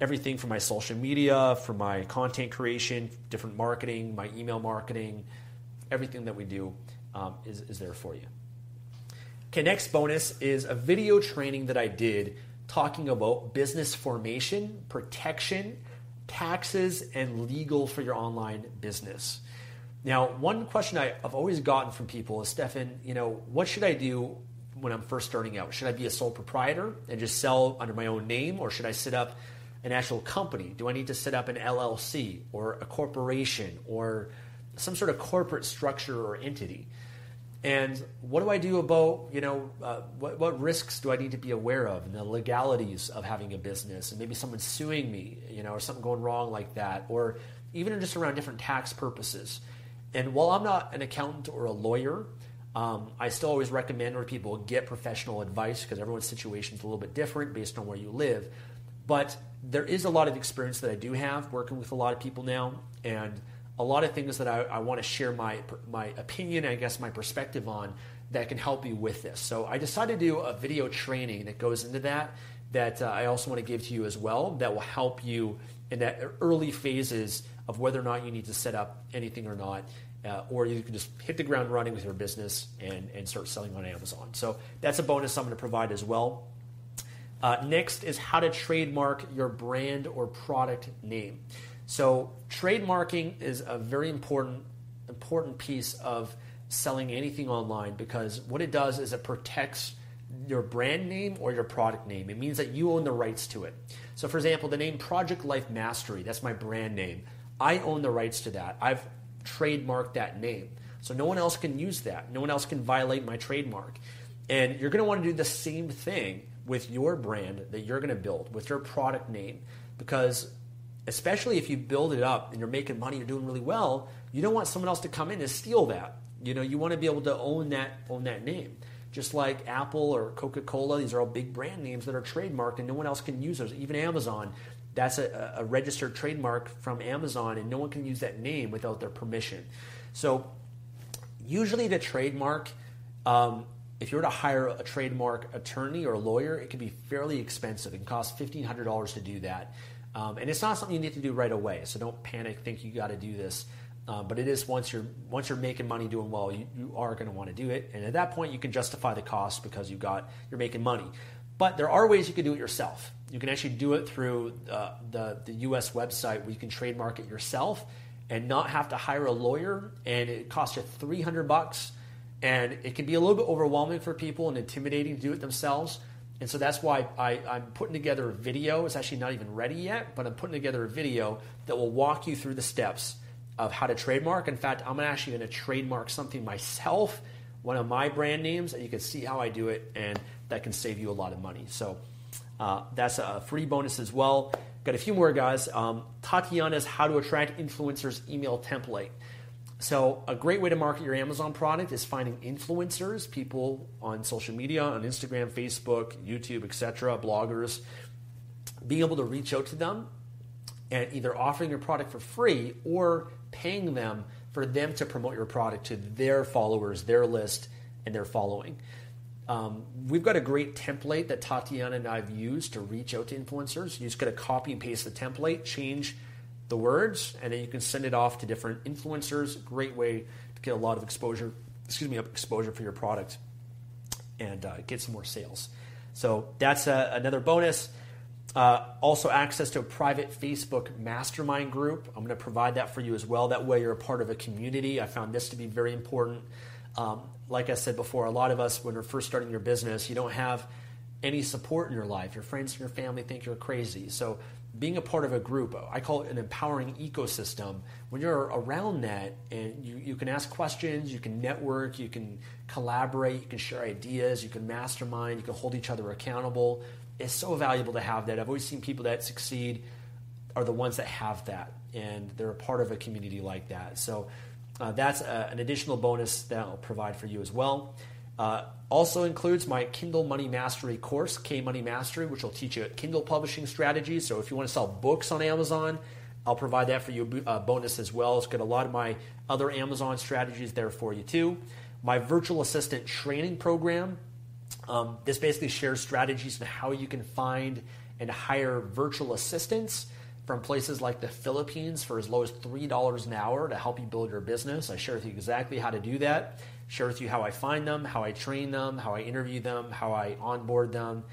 everything from my social media, for my content creation, different marketing, my email marketing, everything that we do um, is, is there for you. Okay, next bonus is a video training that I did talking about business formation, protection, taxes, and legal for your online business. Now, one question I, have always gotten from people is, Stefan, you know, what should I do when I'm first starting out? Should I be a sole proprietor and just sell under my own name, or should I set up an actual company? Do I need to set up an LLC or a corporation or some sort of corporate structure or entity? And what do I do about, you know, uh, what, what risks do I need to be aware of and the legalities of having a business and maybe someone suing me, you know, or something going wrong like that, or even just around different tax purposes. And while I'm not an accountant or a lawyer, um, I still always recommend where people get professional advice because everyone's situation is a little bit different based on where you live. But there is a lot of experience that I do have working with a lot of people now, and a lot of things that I, I want to share my my opinion, I guess my perspective on that can help you with this. So I decided to do a video training that goes into that that uh, I also want to give to you as well that will help you in that early phases of whether or not you need to set up anything or not. Uh, or you can just hit the ground running with your business and, and start selling on Amazon. So that's a bonus I'm going to provide as well. Uh, next is how to trademark your brand or product name. So trademarking is a very important important piece of selling anything online because what it does is it protects your brand name or your product name. It means that you own the rights to it. So for example, the name Project Life Mastery, that's my brand name. I own the rights to that. I've trademarked that name. So no one else can use that. No one else can violate my trademark. And you're going to want to do the same thing with your brand that you're going to build, with your product name, because especially if you build it up and you're making money, you're doing really well, you don't want someone else to come in and steal that. You know, you want to be able to own that own that name. Just like Apple or Coca-Cola, these are all big brand names that are trademarked and no one else can use those. Even Amazon, that's a, a registered trademark from Amazon and no one can use that name without their permission. So usually the trademark, um, if you were to hire a trademark attorney or a lawyer, it can be fairly expensive. It can cost $1,500 to do that. Um, and it's not something you need to do right away. So don't panic, think you got to do this. Um, but it is once you're once you're making money doing well, you, you are going to want to do it, and at that point you can justify the cost because you got you're making money. But there are ways you can do it yourself. You can actually do it through uh, the the U.S. website where you can trademark it yourself and not have to hire a lawyer, and it costs you 300 bucks, and it can be a little bit overwhelming for people and intimidating to do it themselves. And so that's why I, I'm putting together a video. It's actually not even ready yet, but I'm putting together a video that will walk you through the steps of how to trademark. In fact, I'm actually going to trademark something myself, one of my brand names, and you can see how I do it, and that can save you a lot of money. So uh, that's a free bonus as well. Got a few more guys. Um, Tatiana's How to Attract Influencers email template. So, a great way to market your Amazon product is finding influencers, people on social media, on Instagram, Facebook, YouTube, etc., bloggers, being able to reach out to them and either offering your product for free or paying them for them to promote your product to their followers, their list, and their following. Um, we've got a great template that Tatiana and I have used to reach out to influencers. You just got to copy and paste the template, change the words, and then you can send it off to different influencers. Great way to get a lot of exposure, excuse me, exposure for your product and uh, get some more sales. So that's uh, another bonus. Uh, also, access to a private Facebook mastermind group. I'm going to provide that for you as well. That way, you're a part of a community. I found this to be very important. Um, like I said before, a lot of us, when we're first starting your business, you don't have any support in your life. Your friends and your family think you're crazy. So being a part of a group, I call it an empowering ecosystem. When you're around that and you, you can ask questions, you can network, you can collaborate, you can share ideas, you can mastermind, you can hold each other accountable. It's so valuable to have that. I've always seen people that succeed are the ones that have that, and they're a part of a community like that. So uh, that's a, an additional bonus that I'll provide for you as well. Uh, also includes my Kindle Money Mastery course, K Money Mastery, which will teach you Kindle publishing strategies. So if you want to sell books on Amazon, I'll provide that for you a uh, bonus as well. It's got a lot of my other Amazon strategies there for you too. My virtual assistant training program. Um, this basically shares strategies on how you can find and hire virtual assistants from places like the Philippines for as low as $3 an hour to help you build your business. I share with you exactly how to do that, share with you how I find them, how I train them, how I interview them, how I onboard them.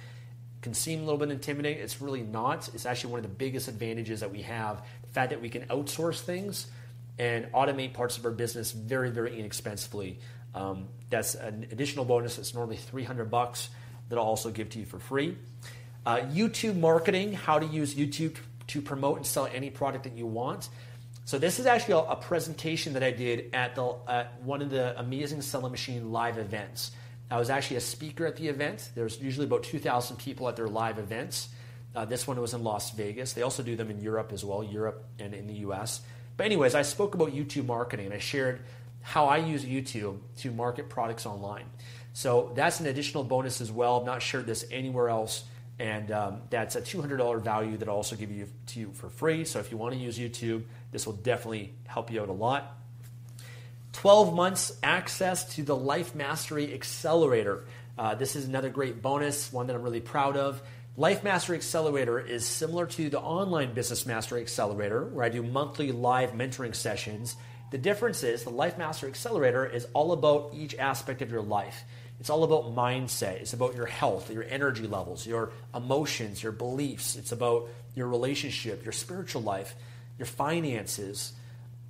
Can seem a little bit intimidating. It's really not. It's actually one of the biggest advantages that we have the fact that we can outsource things and automate parts of our business very, very inexpensively. Um, that's an additional bonus. It's normally 300 bucks that I'll also give to you for free. Uh, YouTube marketing, how to use YouTube to promote and sell any product that you want. So this is actually a, presentation that I did at, the, one of the Amazing Selling Machine live events. I was actually a speaker at the event. There's usually about 2,000 people at their live events. Uh, this one was in Las Vegas. They also do them in Europe as well, Europe and in the US. But, anyways, I spoke about YouTube marketing and I shared how I use YouTube to market products online. So, that's an additional bonus as well. I've not shared this anywhere else and um, that's a $200 value that I'll also give you to you for free. So if you want to use YouTube, this will definitely help you out a lot. 12 months access to the Life Mastery Accelerator. Uh, this is another great bonus, one that I'm really proud of. Life Mastery Accelerator is similar to the online Business Mastery Accelerator, where I do monthly live mentoring sessions. The difference is the Life Mastery Accelerator is all about each aspect of your life. It's all about mindset. It's about your health, your energy levels, your emotions, your beliefs. It's about your relationship, your spiritual life, your finances,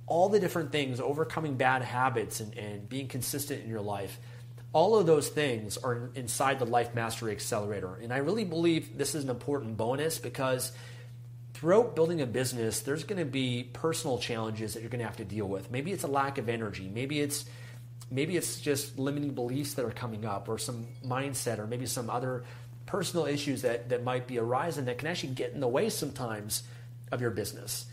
all the different things, overcoming bad habits and, and being consistent in your life. All of those things are inside the Life Mastery Accelerator. And I really believe this is an important bonus because throughout building a business, there's going to be personal challenges that you're going to have to deal with. Maybe it's a lack of energy. Maybe it's maybe it's just limiting beliefs that are coming up or some mindset or maybe some other personal issues that, that might be arising that can actually get in the way sometimes of your business.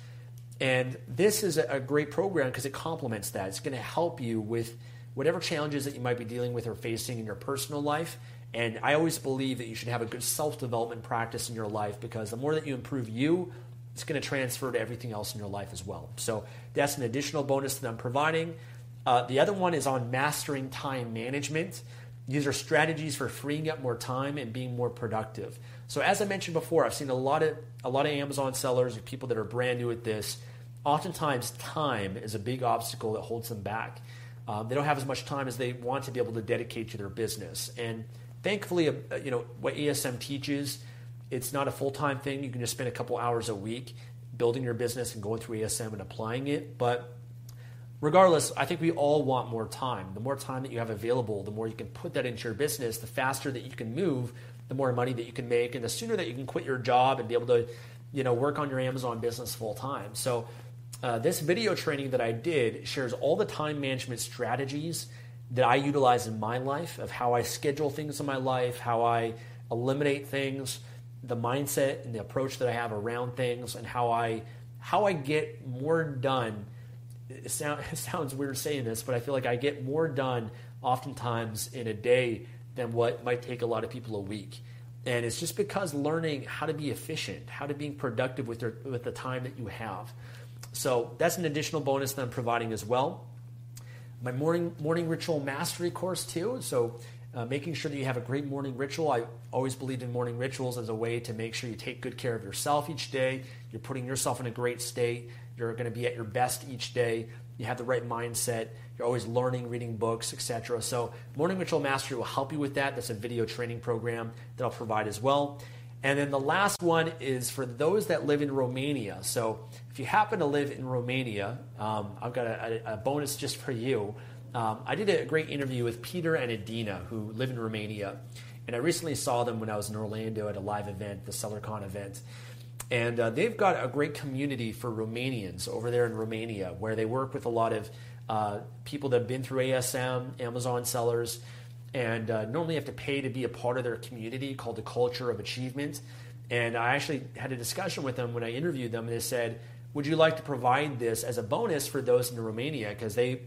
And this is a great program because it complements that. It's going to help you with whatever challenges that you might be dealing with or facing in your personal life. And I always believe that you should have a good self development practice in your life because the more that you improve you, it's going to transfer to everything else in your life as well. So that's an additional bonus that I'm providing. Uh, the other one is on mastering time management. These are strategies for freeing up more time and being more productive. So as I mentioned before, I've seen a lot of a lot of Amazon sellers people that are brand new at this. Oftentimes, time is a big obstacle that holds them back. Um, they don't have as much time as they want to be able to dedicate to their business. And thankfully, uh, you know what ASM teaches, it's not a full time thing. You can just spend a couple hours a week building your business and going through ASM and applying it. But regardless, I think we all want more time. The more time that you have available, the more you can put that into your business, the faster that you can move, the more money that you can make, and the sooner that you can quit your job and be able to, you know, work on your Amazon business full time. So, uh, this video training that I did shares all the time management strategies that I utilize in my life of how I schedule things in my life, how I eliminate things, the mindset and the approach that I have around things, and how I how I get more done it, sound, it sounds weird saying this, but I feel like I get more done oftentimes in a day than what might take a lot of people a week. And it's just because learning how to be efficient, how to be productive with, with the time that you have. So that's an additional bonus that I'm providing as well. My morning morning ritual mastery course too. So uh, making sure that you have a great morning ritual. I always believed in morning rituals as a way to make sure you take good care of yourself each day. You're putting yourself in a great state. You're going to be at your best each day. You have the right mindset. You're always learning, reading books, etc. So, Morning Ritual Mastery will help you with that. That's a video training program that I'll provide as well. And then the last one is for those that live in Romania. So, if you happen to live in Romania, um, I've got a, a, bonus just for you. Um, I did a great interview with Peter and Adina, who live in Romania. And I recently saw them when I was in Orlando at a live event, the SellerCon event. And uh, they've got a great community for Romanians over there in Romania where they work with a lot of uh, people that have been through ASM, Amazon sellers, and uh, normally have to pay to be a part of their community called the Culture of Achievement. And I actually had a discussion with them when I interviewed them, and they said, Would you like to provide this as a bonus for those in Romania? Because they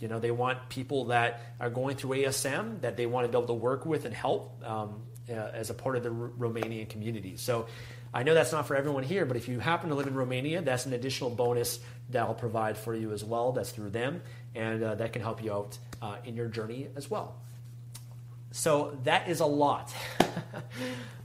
You know, they want people that are going through ASM that they want to be able to work with and help um, uh, as a part of the R- Romanian community. So I know that's not for everyone here, but if you happen to live in Romania, that's an additional bonus that I'll provide for you as well. That's through them, and uh, that can help you out uh, in your journey as well. So that is a lot.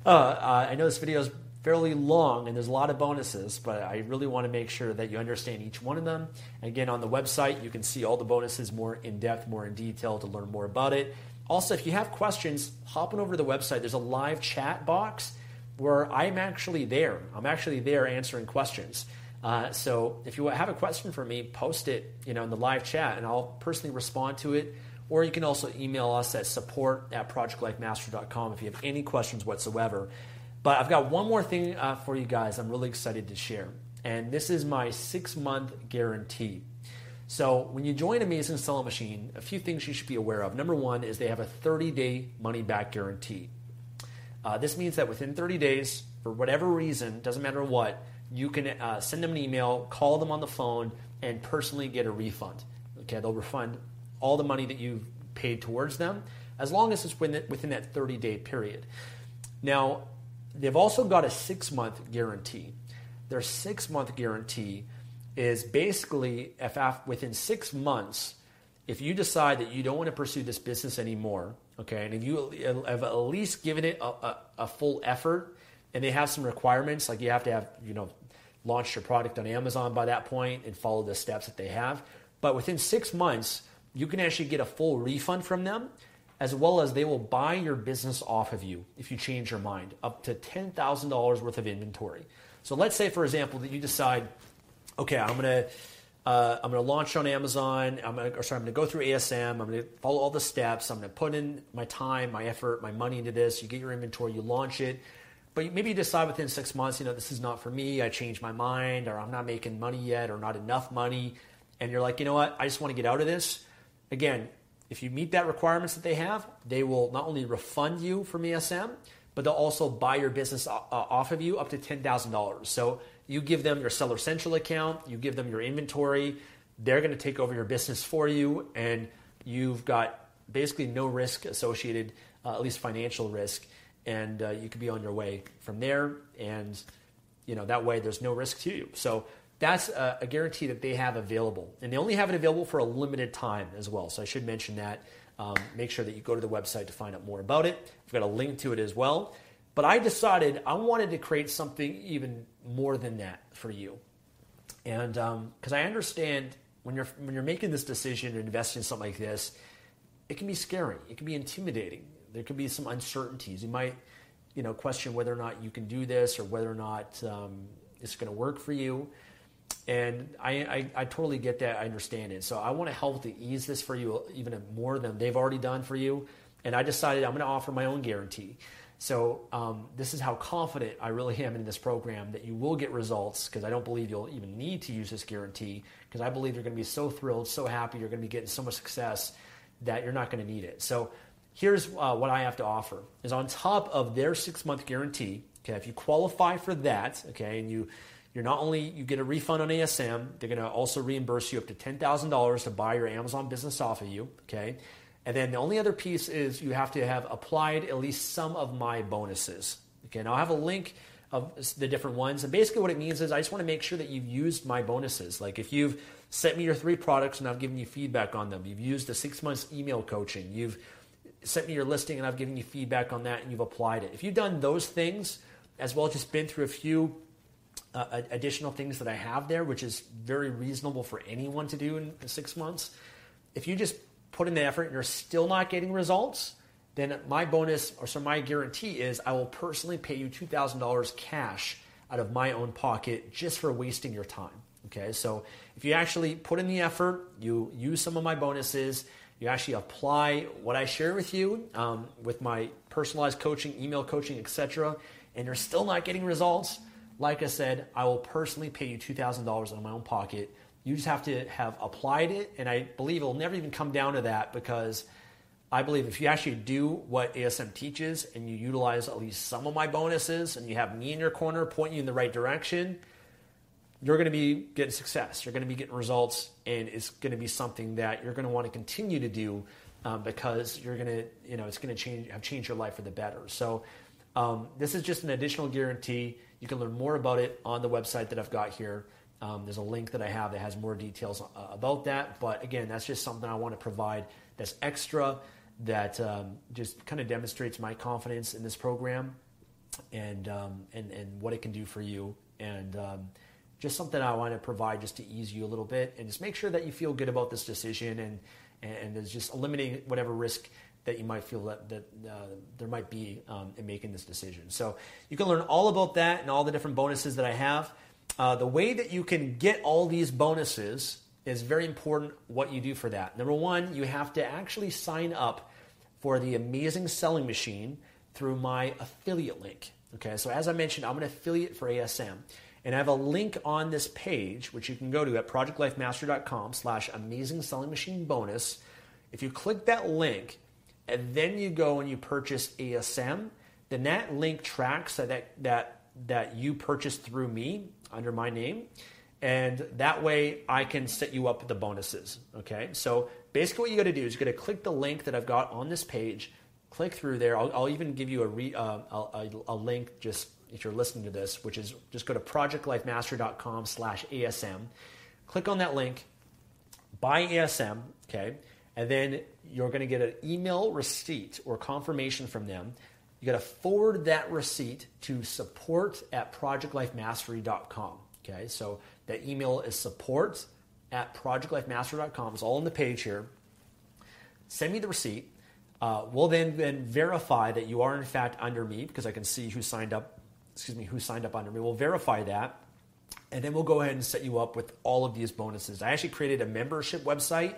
Uh, uh, I know this video is fairly long and there's a lot of bonuses, but I really want to make sure that you understand each one of them. Again, on the website, you can see all the bonuses more in depth, more in detail to learn more about it. Also, if you have questions, hop on over to the website. There's a live chat box where I'm actually there. I'm actually there answering questions. Uh, so if you have a question for me, post it, you know, in the live chat, and I'll personally respond to it. Or you can also email us at support at projectlifemastery.com if you have any questions whatsoever. But I've got one more thing uh, for you guys I'm really excited to share. And this is my six month guarantee. So when you join Amazing Selling Machine, a few things you should be aware of. Number one is they have a 30 day money back guarantee. Uh, this means that within 30 days, for whatever reason, doesn't matter what, you can uh, send them an email, call them on the phone, and personally get a refund. Okay, they'll refund all the money that you've paid towards them as long as it's within, that 30 day period. Now, they've also got a six month guarantee. Their six month guarantee is basically if within six months, if you decide that you don't want to pursue this business anymore, okay, and if you have at least given it a, a, a full effort, and they have some requirements, like you have to have, you know, launched your product on Amazon by that point and follow the steps that they have. But within six months, you can actually get a full refund from them, as well as they will buy your business off of you if you change your mind, up to $10,000 worth of inventory. So let's say, for example, that you decide, okay, I'm gonna uh, I'm gonna launch on Amazon. I'm gonna, or sorry, I'm gonna go through ASM. I'm gonna follow all the steps. I'm gonna put in my time, my effort, my money into this. You get your inventory, you launch it. But maybe you decide within six months, you know, this is not for me. I changed my mind, or I'm not making money yet, or not enough money. And you're like, you know what? I just want to get out of this. Again, if you meet that requirements that they have, they will not only refund you from ASM, but they'll also buy your business off of you up to $10,000. So you give them your Seller Central account, you give them your inventory, they're going to take over your business for you, and you've got basically no risk associated, uh, at least financial risk, and uh, you could be on your way from there. And you know that way, there's no risk to you. So that's a, a, guarantee that they have available. And they only have it available for a limited time as well. So I should mention that. Um, make sure that you go to the website to find out more about it. I've got a link to it as well. But I decided I wanted to create something even more than that for you. And because um, I understand when you're, when you're making this decision to invest in something like this, it can be scary, it can be intimidating. There can be some uncertainties. You might you know, question whether or not you can do this or whether or not um, it's going to work for you. And I, I, I, totally get that. I understand it. So I want to help to ease this for you even more than they've already done for you. And I decided I'm going to offer my own guarantee. So um, this is how confident I really am in this program that you will get results because I don't believe you'll even need to use this guarantee because I believe you're going to be so thrilled, so happy, you're going to be getting so much success that you're not going to need it. So here's uh, what I have to offer is on top of their six month guarantee. Okay, if you qualify for that, okay, and you you're not only you get a refund on ASM, they're going to also reimburse you up to $10,000 to buy your Amazon business off of you, okay? And then the only other piece is you have to have applied at least some of my bonuses. Okay, now I have a link of the different ones. And basically what it means is I just want to make sure that you've used my bonuses. Like if you've sent me your three products and I've given you feedback on them, you've used the six months email coaching, you've sent me your listing and I've given you feedback on that and you've applied it. If you've done those things, as well just been through a few uh, additional things that I have there, which is very reasonable for anyone to do in six months. If you just put in the effort and you're still not getting results, then my bonus or so my guarantee is I will personally pay you $2,000 cash out of my own pocket just for wasting your time. Okay, so if you actually put in the effort, you use some of my bonuses, you actually apply what I share with you um, with my personalized coaching, email coaching, etc., and you're still not getting results, like I said, I will personally pay you $2,000 out of my own pocket. You just have to have applied it, and I believe it'll never even come down to that because I believe if you actually do what ASM teaches and you utilize at least some of my bonuses and you have me in your corner pointing you in the right direction, you're going to be getting success. You're going to be getting results, and it's going to be something that you're going to want to continue to do um, because you're going to, you know, it's going to change, have changed your life for the better. So um, this is just an additional guarantee. You can learn more about it on the website that I've got here. Um, there's a link that I have that has more details uh, about that. But again, that's just something I want to provide that's extra that um, just kind of demonstrates my confidence in this program and, um, and, and what it can do for you. And um, just something I want to provide just to ease you a little bit and just make sure that you feel good about this decision and and is just eliminating whatever risk that you might feel that, that uh, there might be um, in making this decision. So you can learn all about that and all the different bonuses that I have. Uh, the way that you can get all these bonuses is very important what you do for that. Number one, you have to actually sign up for the amazing selling machine through my affiliate link. Okay, so as I mentioned, I'm an affiliate for ASM. And I have a link on this page, which you can go to at projectlifemastery.com slash amazing selling machine bonus. If you click that link and then you go and you purchase ASM, then that link tracks that, that, that you purchased through me under my name. And that way I can set you up with the bonuses. Okay. So basically what you got to do is you got to click the link that I've got on this page, click through there. I'll, I'll even give you a, re, uh, a, a link just if you're listening to this, which is just go to projectlifemastery.com slash ASM. Click on that link, buy ASM, okay? And then you're going to get an email receipt or confirmation from them. You got to forward that receipt to support at projectlifemastery.com. Okay, so that email is support at projectlifemastery.com. It's all on the page here. Send me the receipt. Uh, we'll then, then verify that you are in fact under me because I can see who signed up excuse me, who signed up under me. We'll verify that. And then we'll go ahead and set you up with all of these bonuses. I actually created a membership website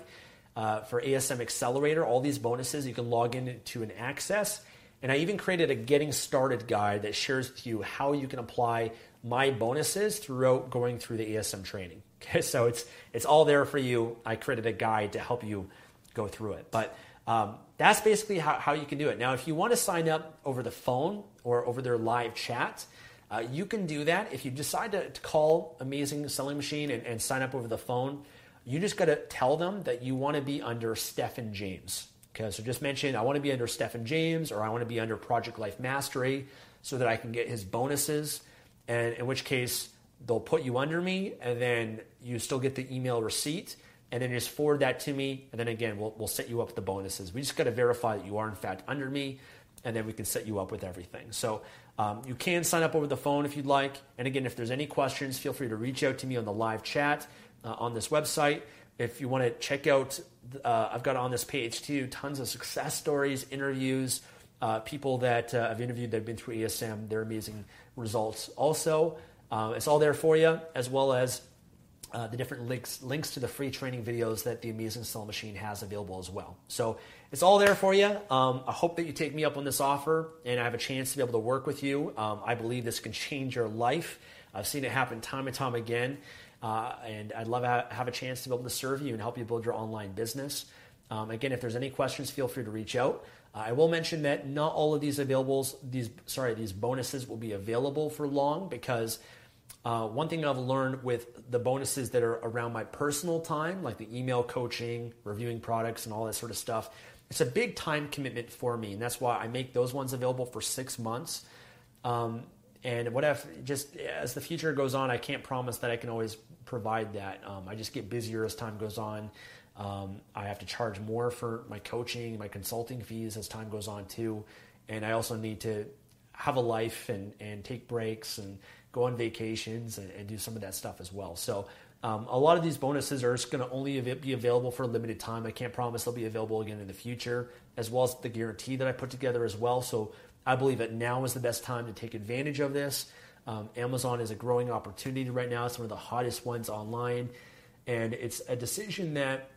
uh, for ASM Accelerator. All these bonuses you can log into and access. And I even created a getting started guide that shares with you how you can apply my bonuses throughout going through the ASM training. Okay, so it's it's all there for you. I created a guide to help you go through it. But um, that's basically how, how you can do it. Now, if you want to sign up over the phone or over their live chat, uh, you can do that. If you decide to, to call Amazing Selling Machine and, and, sign up over the phone, you just got to tell them that you want to be under Stefan James. Okay, so just mention I want to be under Stefan James or I want to be under Project Life Mastery so that I can get his bonuses. And in which case, they'll put you under me, and then you still get the email receipt and then just forward that to me. And then again, we'll, we'll set you up with the bonuses. We just got to verify that you are in fact under me, and then we can set you up with everything. So um, you can sign up over the phone if you'd like. And again, if there's any questions, feel free to reach out to me on the live chat uh, on this website. If you want to check out, uh, I've got on this page too tons of success stories, interviews, uh, people that uh, I've interviewed that have been through ASM, their amazing results. Also, uh, it's all there for you, as well as uh, the different links links to the free training videos that the Amazing Selling Machine has available as well. So it's all there for you. Um, I hope that you take me up on this offer and I have a chance to be able to work with you. Um, I believe this can change your life. I've seen it happen time and time again, uh, and I'd love to have a chance to be able to serve you and help you build your online business. Um, again, if there's any questions, feel free to reach out. Uh, I will mention that not all of these availables, these sorry, these bonuses will be available for long because uh, one thing I've learned with the bonuses that are around my personal time, like the email coaching, reviewing products, and all that sort of stuff, it's a big time commitment for me, and that's why I make those ones available for six months. Um, and what if just as the future goes on, I can't promise that I can always provide that. Um, I just get busier as time goes on. Um, I have to charge more for my coaching, my consulting fees as time goes on too, and I also need to have a life and, and take breaks and go on vacations and, and do some of that stuff as well. So um, a lot of these bonuses are just going to only be available for a limited time. I can't promise they'll be available again in the future, as well as the guarantee that I put together as well. So I believe that now is the best time to take advantage of this. Um, Amazon is a growing opportunity right now. It's one of the hottest ones online. And it's a decision that,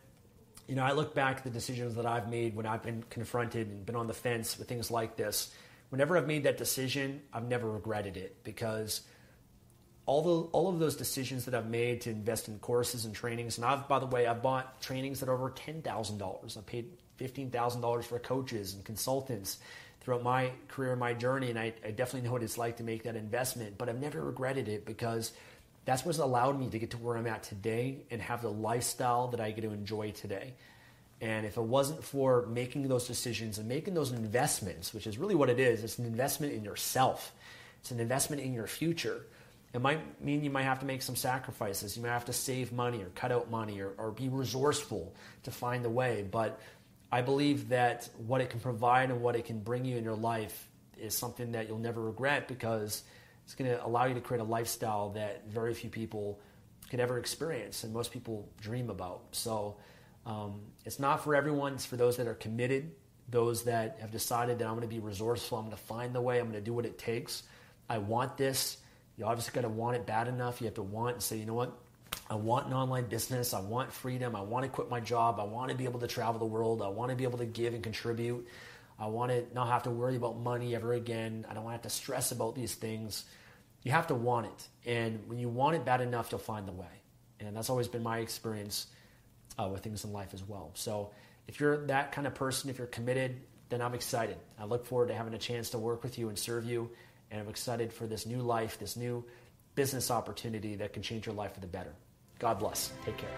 you know, I look back at the decisions that I've made when I've been confronted and been on the fence with things like this. Whenever I've made that decision, I've never regretted it because – all the all of those decisions that I've made to invest in courses and trainings, and I've by the way, I've bought trainings that are over ten thousand dollars. I paid fifteen thousand dollars for coaches and consultants throughout my career, my journey, and I, I, definitely know what it's like to make that investment. But I've never regretted it because That's what's allowed me to get to where I'm at today and have the lifestyle that I get to enjoy today. And if it wasn't for making those decisions and making those investments, which is really what it is, it's an investment in yourself, it's an investment in your future. It might mean you might have to make some sacrifices. You might have to save money or cut out money or, or be resourceful to find the way. But I believe that what it can provide and what it can bring you in your life is something that you'll never regret because it's going to allow you to create a lifestyle that very few people could ever experience and most people dream about. So um, it's not for everyone, it's for those that are committed, those that have decided that I'm going to be resourceful, I'm going to find the way, I'm going to do what it takes. I want this. You obviously got to want it bad enough. You have to want and say, you know what? I want an online business. I want freedom. I want to quit my job. I want to be able to travel the world. I want to be able to give and contribute. I want to not have to worry about money ever again. I don't want to have to stress about these things. You have to want it. And when you want it bad enough, you'll find the way. And that's always been my experience uh, with things in life as well. So if you're that kind of person, if you're committed, then I'm excited. I look forward to having a chance to work with you and serve you. And I'm excited for this new life, this new business opportunity that can change your life for the better. God bless. Take care.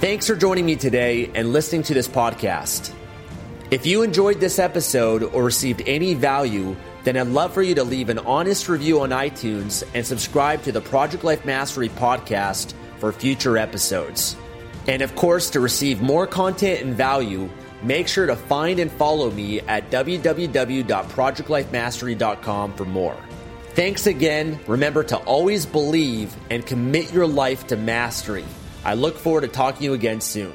Thanks for joining me today and listening to this podcast. If you enjoyed this episode or received any value, then I'd love for you to leave an honest review on iTunes and subscribe to the Project Life Mastery podcast for future episodes. And of course, to receive more content and value, make sure to find and follow me at www.projectlifemastery.com for more. Thanks again. Remember to always believe and commit your life to mastery. I look forward to talking to you again soon.